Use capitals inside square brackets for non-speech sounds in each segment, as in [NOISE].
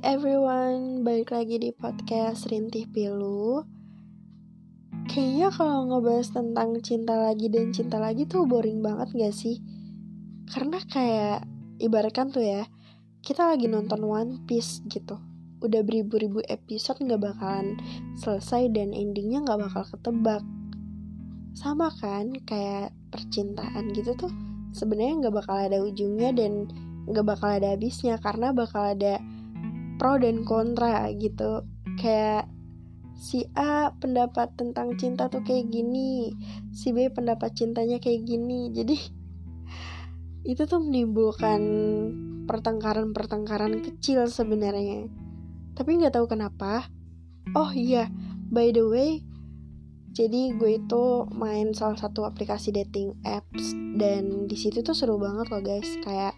everyone, balik lagi di podcast Rintih Pilu. Kayaknya kalau ngebahas tentang cinta lagi dan cinta lagi tuh boring banget gak sih? Karena kayak ibaratkan tuh ya Kita lagi nonton One Piece gitu. Udah beribu-ribu episode gak bakalan selesai dan endingnya gak bakal ketebak. Sama kan kayak percintaan gitu tuh sebenarnya nggak bakal ada ujungnya dan nggak bakal ada habisnya karena bakal ada pro dan kontra gitu. Kayak si A pendapat tentang cinta tuh kayak gini si B pendapat cintanya kayak gini. Jadi itu tuh menimbulkan pertengkaran-pertengkaran kecil sebenarnya. Tapi nggak tahu kenapa. Oh iya by the way jadi gue itu main salah satu aplikasi dating apps dan di situ tuh seru banget loh guys. Kayak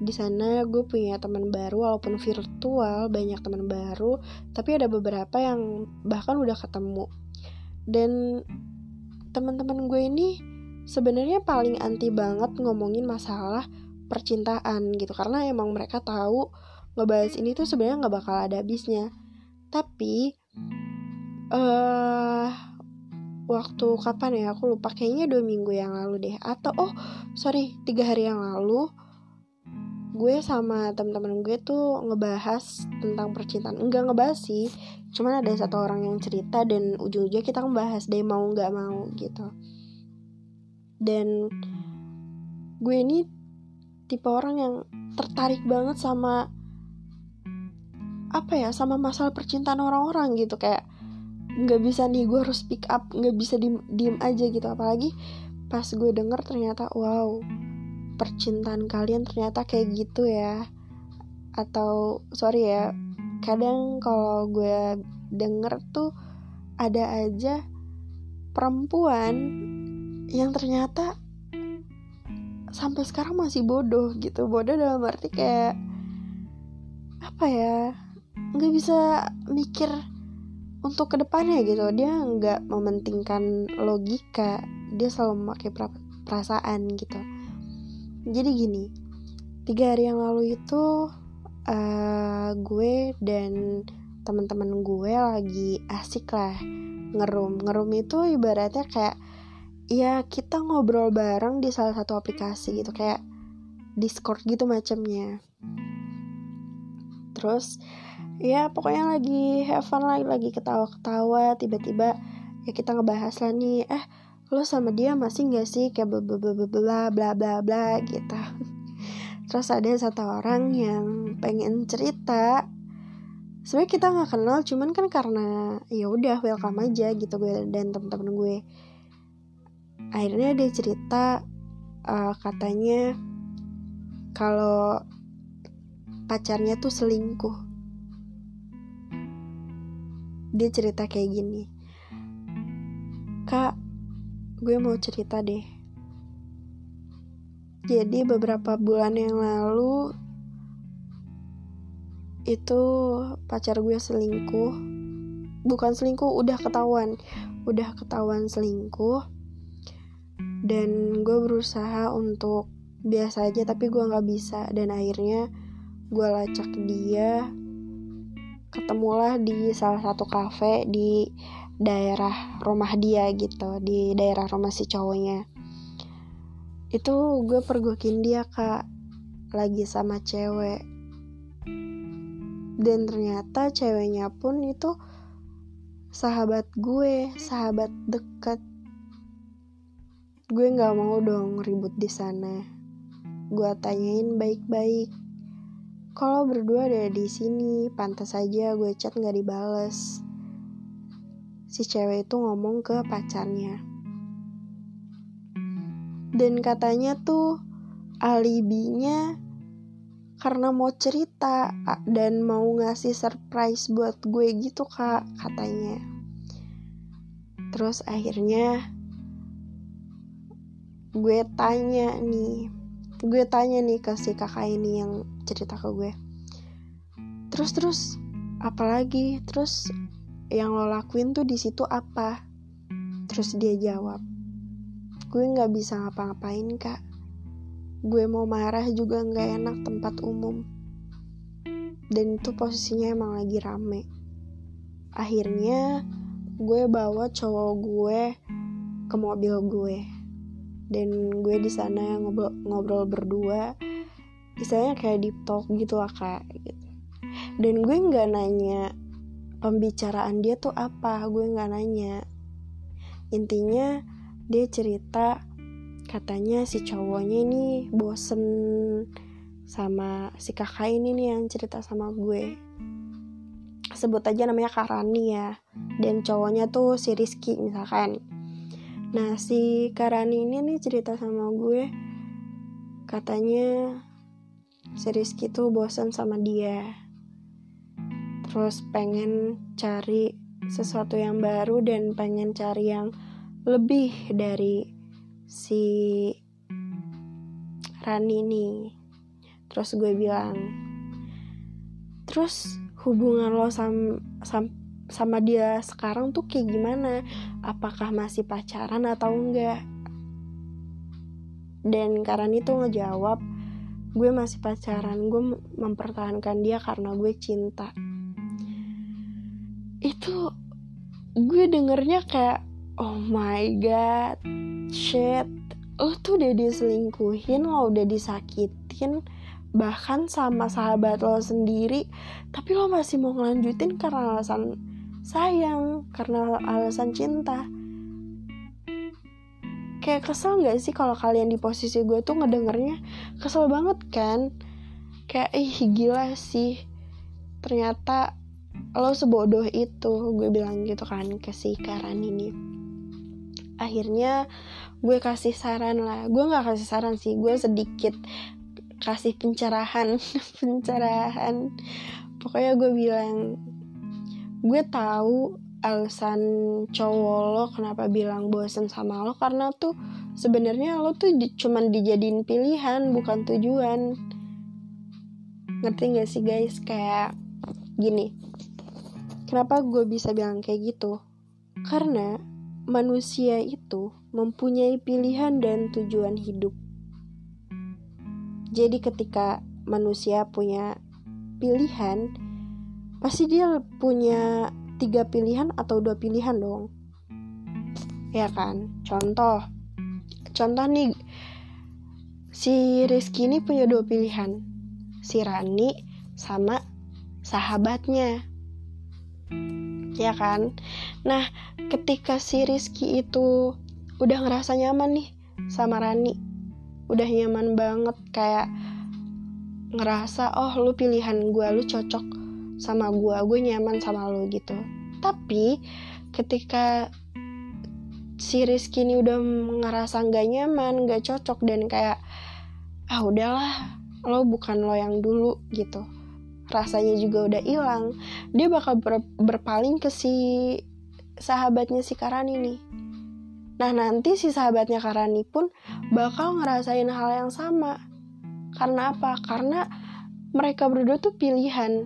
di sana gue punya teman baru walaupun virtual banyak teman baru tapi ada beberapa yang bahkan udah ketemu. Dan teman-teman gue ini sebenarnya paling anti banget ngomongin masalah percintaan gitu karena emang mereka tahu ngebahas ini tuh sebenarnya nggak bakal ada habisnya. Tapi eh uh, waktu kapan ya? Aku lupa. Kayaknya dua minggu yang lalu deh. Atau oh sorry tiga hari yang lalu gue sama teman-teman gue tuh ngebahas tentang percintaan. Enggak ngebahas sih cuman ada satu orang yang cerita dan ujung-ujungnya kita ngebahas deh mau nggak mau gitu. Dan gue ini tipe orang yang tertarik banget sama apa ya sama masalah percintaan orang-orang gitu. Kayak nggak bisa nih gue harus pick up nggak bisa diem, diem aja gitu. Apalagi pas gue denger ternyata wow percintaan kalian ternyata kayak gitu ya. Atau sorry ya kadang kalau gue denger tuh ada aja perempuan yang ternyata sampai sekarang masih bodoh gitu. Bodoh dalam arti kayak apa ya nggak bisa mikir untuk ke depannya gitu. Dia nggak mementingkan logika dia selalu memakai perasaan gitu jadi gini tiga hari yang lalu itu uh, gue dan teman-teman gue lagi asik lah ngerum. Ngerum itu ibaratnya kayak ya kita ngobrol bareng di salah satu aplikasi gitu kayak Discord gitu macamnya terus ya pokoknya lagi have fun lagi lagi ketawa-ketawa tiba-tiba ya kita ngebahas lah nih eh lo sama dia masih gak sih kayak bla bla bla bla bla bla bla gitu? Terus ada satu orang yang pengen cerita. Sebenarnya kita nggak kenal cuman kan karena ya udah welcome aja gitu gue dan temen-temen gue. Akhirnya dia cerita uh, katanya kalau pacarnya tuh selingkuh. Dia cerita kayak gini. Kak gue mau cerita deh. Jadi beberapa bulan yang lalu itu pacar gue selingkuh. Bukan selingkuh, udah ketahuan. Udah ketahuan selingkuh. Dan gue berusaha untuk biasa aja tapi gue nggak bisa dan akhirnya gue lacak dia ketemulah di salah satu kafe di daerah rumah dia gitu di daerah rumah si cowoknya. Itu gue pergokin dia kak lagi sama cewek. Dan ternyata ceweknya pun itu sahabat gue sahabat deket gue nggak mau dong ribut di sana. Gue tanyain baik-baik. Kalau berdua ada di sini pantas saja gue chat nggak dibales si cewek itu ngomong ke pacarnya. Dan katanya tuh alibinya karena mau cerita dan mau ngasih surprise buat gue gitu kak katanya. Terus akhirnya gue tanya nih, gue tanya nih ke si kakak ini yang cerita ke gue. Terus terus apalagi terus yang lo lakuin tuh di situ apa? Terus dia jawab gue nggak bisa ngapa-ngapain kak. Gue mau marah juga nggak enak tempat umum. Dan itu posisinya emang lagi rame. Akhirnya gue bawa cowok gue ke mobil gue. Dan gue di sana ngobrol, ngobrol berdua. Istilahnya kayak deep talk gitu lah kak gitu. Dan gue nggak nanya pembicaraan dia tuh apa? Gue nggak nanya. Intinya dia cerita katanya si cowoknya ini bosen sama si kakak ini nih yang cerita sama gue. Sebut aja namanya Karani ya. Dan cowoknya tuh si Rizky misalkan. Nah si Karani ini nih cerita sama gue. Katanya si Rizky tuh bosen sama dia terus pengen cari sesuatu yang baru dan pengen cari yang lebih dari si Rani nih terus gue bilang terus hubungan lo sam, sam, sama dia sekarang tuh kayak gimana? Apakah masih pacaran atau enggak? Dan Karani tuh ngejawab gue masih pacaran. Gue mempertahankan dia karena gue cinta itu gue dengernya kayak oh my god shit. Lo tuh udah diselingkuhin lo udah disakitin bahkan sama sahabat lo sendiri tapi lo masih mau ngelanjutin karena alasan sayang karena alasan cinta. Kayak kesel gak sih kalau kalian di posisi gue tuh ngedengernya? Kesel banget kan? Kayak ih gila sih. Ternyata lo sebodoh itu gue bilang gitu kan ke si Karan ini. Akhirnya gue kasih saran lah. Gue nggak kasih saran sih gue sedikit kasih pencerahan [LAUGHS] pencerahan. Pokoknya gue bilang gue tahu alasan cowok lo kenapa bilang bosen sama lo karena tuh sebenarnya lo tuh di, cuman dijadiin pilihan bukan tujuan. Ngerti gak sih guys? Kayak gini kenapa gue bisa bilang kayak gitu? Karena manusia itu mempunyai pilihan dan tujuan hidup. Jadi, ketika manusia punya pilihan, pasti dia punya tiga pilihan atau dua pilihan dong, ya kan? Contoh, contoh nih, si Rizky ini punya dua pilihan, si Rani sama sahabatnya ya kan? Nah ketika si Rizky itu udah ngerasa nyaman nih sama Rani udah nyaman banget kayak ngerasa oh lu pilihan gue lu cocok sama gue gue nyaman sama lu gitu. Tapi ketika si Rizky ini udah ngerasa nggak nyaman nggak cocok dan kayak ah udahlah lo bukan lo yang dulu gitu rasanya juga udah hilang dia bakal ber berpaling ke si sahabatnya si Karani nih. Nah nanti si sahabatnya Karani pun bakal ngerasain hal yang sama. Karena apa? Karena mereka berdua tuh pilihan.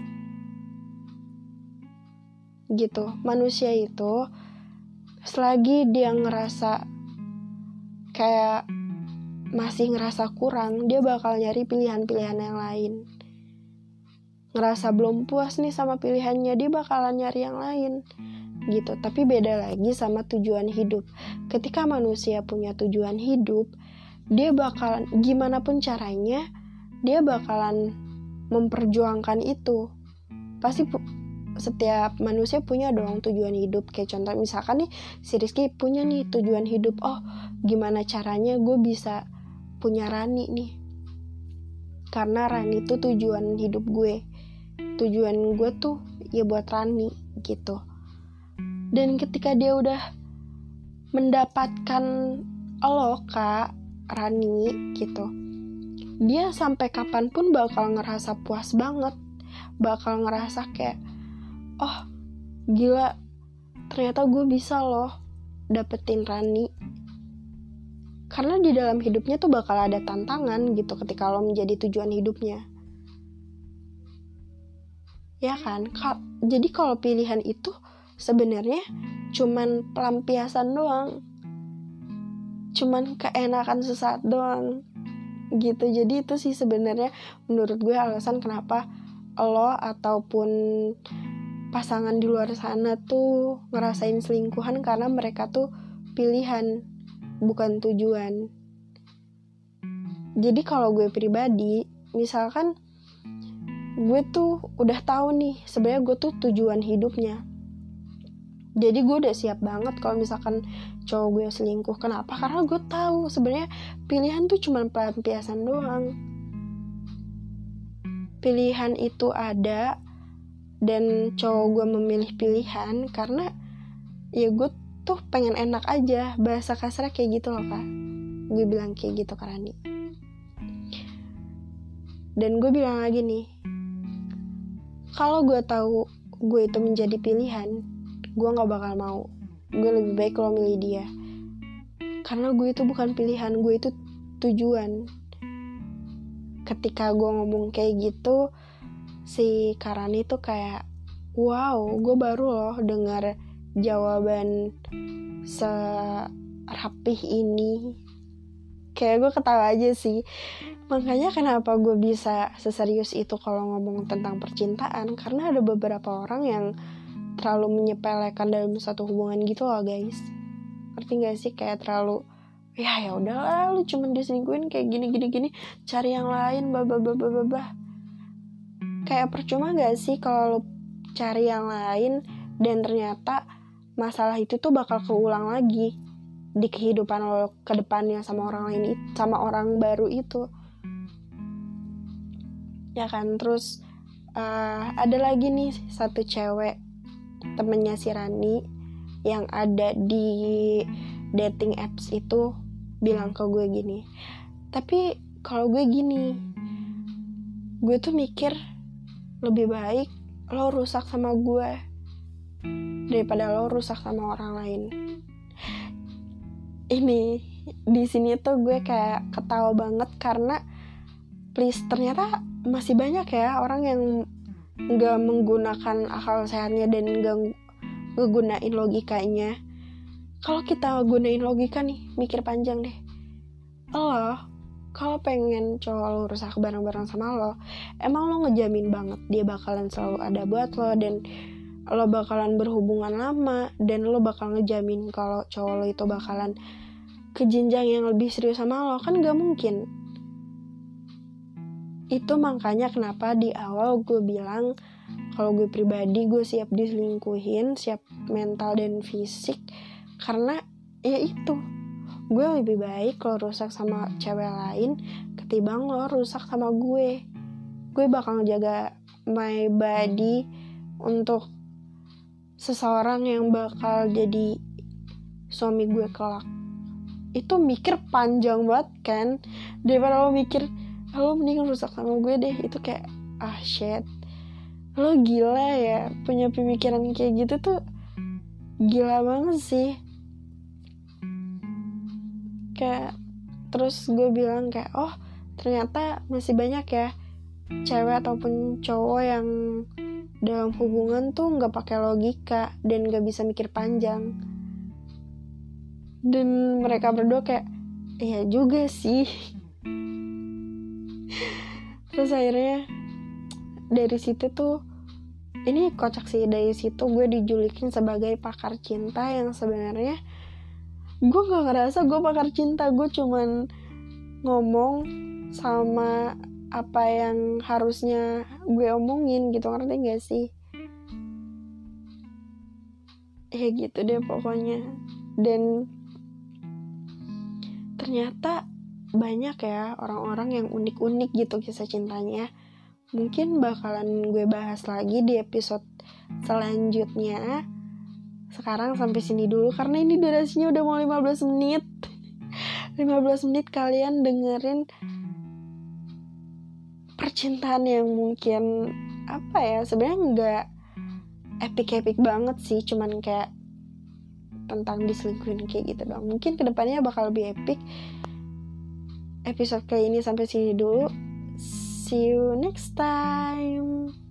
Gitu. Manusia itu selagi dia ngerasa kayak masih ngerasa kurang dia bakal nyari pilihan-pilihan yang lain ngerasa belum puas nih sama pilihannya dia bakalan nyari yang lain. Gitu. Tapi beda lagi sama tujuan hidup. Ketika manusia punya tujuan hidup dia bakalan gimana pun caranya dia bakalan memperjuangkan itu. Pasti setiap manusia punya dong tujuan hidup. Kayak contoh misalkan nih si Rizky punya nih tujuan hidup. Oh gimana caranya gue bisa punya Rani nih? Karena Rani itu tujuan hidup gue tujuan gue tuh ya buat Rani gitu. Dan ketika dia udah mendapatkan lo kak Rani gitu dia sampai kapan pun bakal ngerasa puas banget. Bakal ngerasa kayak oh gila ternyata gue bisa loh dapetin Rani. Karena di dalam hidupnya tuh bakal ada tantangan gitu ketika lo menjadi tujuan hidupnya ya kan? Jadi kalau pilihan itu sebenarnya cuman pelampiasan doang. Cuman keenakan sesaat doang. Gitu. Jadi itu sih sebenarnya menurut gue alasan kenapa lo ataupun pasangan di luar sana tuh ngerasain selingkuhan karena mereka tuh pilihan bukan tujuan. Jadi kalau gue pribadi misalkan gue tuh udah tahu nih sebenarnya gue tuh tujuan hidupnya. Jadi gue udah siap banget kalau misalkan cowok gue selingkuh. Kenapa? Karena gue tahu sebenarnya pilihan tuh cuma pelampiasan doang. Pilihan itu ada dan cowok gue memilih pilihan karena ya gue tuh pengen enak aja. Bahasa kasar kayak gitu loh kak. Gue bilang kayak gitu ke Rani. Dan gue bilang lagi nih kalau gue tahu gue itu menjadi pilihan gue nggak bakal mau. Gue lebih baik kalau milih dia. Karena gue itu bukan pilihan gue itu tujuan. Ketika gue ngomong kayak gitu si Karani tuh kayak wow gue baru loh dengar jawaban serapih ini kayak gue ketawa aja sih. Makanya kenapa gue bisa seserius itu kalau ngomong tentang percintaan? Karena ada beberapa orang yang terlalu menyepelekan dalam satu hubungan gitu loh guys. Ngerti gak sih? Kayak terlalu ya ya udahlah lu cuma diselingkuhin kayak gini gini gini cari yang lain babah babah babah kayak percuma gak sih kalau lu cari yang lain dan ternyata masalah itu tuh bakal keulang lagi di kehidupan lo ke depannya sama orang lain sama orang baru itu. Ya kan terus uh, ada lagi nih satu cewek temennya si Rani yang ada di dating apps itu bilang ke gue gini tapi kalau gue gini gue tuh mikir lebih baik lo rusak sama gue daripada lo rusak sama orang lain ini di sini tuh gue kayak ketawa banget karena please ternyata masih banyak ya orang yang nggak menggunakan akal sehatnya dan nggak ngegunain logikanya. Kalau kita gunain logika nih mikir panjang deh. Lo kalau pengen cowok lo rusak bareng-bareng sama lo emang lo ngejamin banget dia bakalan selalu ada buat lo dan lo bakalan berhubungan lama dan lo bakal ngejamin kalau cowok lo itu bakalan ke jenjang yang lebih serius sama lo kan gak mungkin. Itu makanya kenapa di awal gue bilang kalau gue pribadi gue siap diselingkuhin siap mental dan fisik karena ya itu. Gue lebih baik kalau rusak sama cewek lain ketimbang lo rusak sama gue. Gue bakal jaga my body untuk seseorang yang bakal jadi suami gue kelak. Itu mikir panjang banget kan daripada lo mikir lo mending rusak sama gue deh. Itu kayak ah shit. Lo gila ya punya pemikiran kayak gitu tuh gila banget sih. Kayak terus gue bilang kayak oh ternyata masih banyak ya cewek ataupun cowok yang dalam hubungan tuh nggak pakai logika dan nggak bisa mikir panjang. Dan mereka berdua kayak iya juga sih. [LAUGHS] Terus akhirnya dari situ tuh ini kocak sih dari situ gue dijulikin sebagai pakar cinta yang sebenarnya gue gak ngerasa gue pakar cinta gue cuman ngomong sama apa yang harusnya gue omongin gitu ngerti gak sih? Ya gitu deh pokoknya. Dan ternyata banyak ya orang-orang yang unik-unik gitu kisah cintanya. Mungkin bakalan gue bahas lagi di episode selanjutnya. Sekarang sampai sini dulu karena ini durasinya udah mau 15 menit. [LAUGHS] 15 menit kalian dengerin percintaan yang mungkin apa ya sebenarnya nggak epic-epic banget sih cuman kayak tentang diselingkuhin kayak gitu dong mungkin ke depannya bakal lebih epic episode kali ini sampai sini dulu. See you next time.